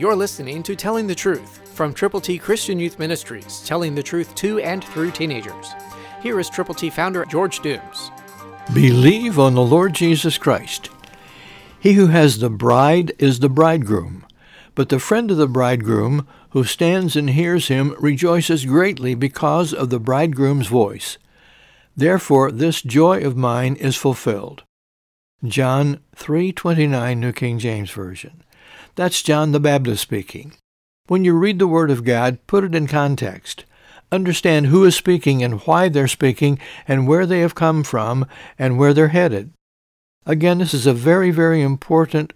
You're listening to Telling the Truth from Triple T Christian Youth Ministries, telling the truth to and through teenagers. Here is Triple T founder George Dooms. Believe on the Lord Jesus Christ. He who has the bride is the bridegroom, but the friend of the bridegroom, who stands and hears him, rejoices greatly because of the bridegroom's voice. Therefore this joy of mine is fulfilled. John 3:29 New King James Version. That's John the Baptist speaking. When you read the word of God, put it in context. Understand who is speaking and why they're speaking and where they have come from and where they're headed. Again, this is a very, very important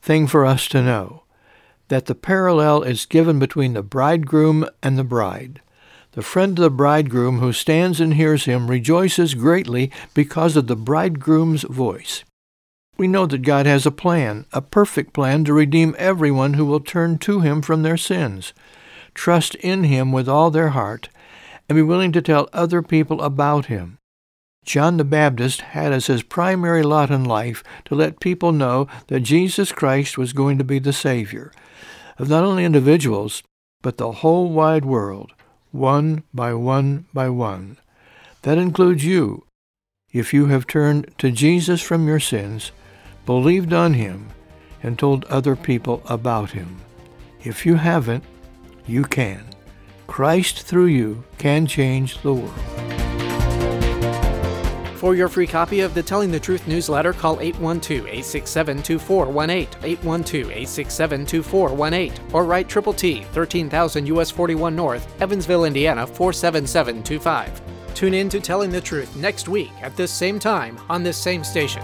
thing for us to know, that the parallel is given between the bridegroom and the bride. The friend of the bridegroom who stands and hears him rejoices greatly because of the bridegroom's voice. We know that God has a plan, a perfect plan to redeem everyone who will turn to him from their sins, trust in him with all their heart, and be willing to tell other people about him. John the Baptist had as his primary lot in life to let people know that Jesus Christ was going to be the Savior of not only individuals, but the whole wide world, one by one by one. That includes you. If you have turned to Jesus from your sins, believed on him, and told other people about him. If you haven't, you can. Christ through you can change the world. For your free copy of the Telling the Truth newsletter, call 812-867-2418, 812-867-2418, or write Triple T, 13000 US 41 North, Evansville, Indiana 47725. Tune in to Telling the Truth next week at this same time on this same station.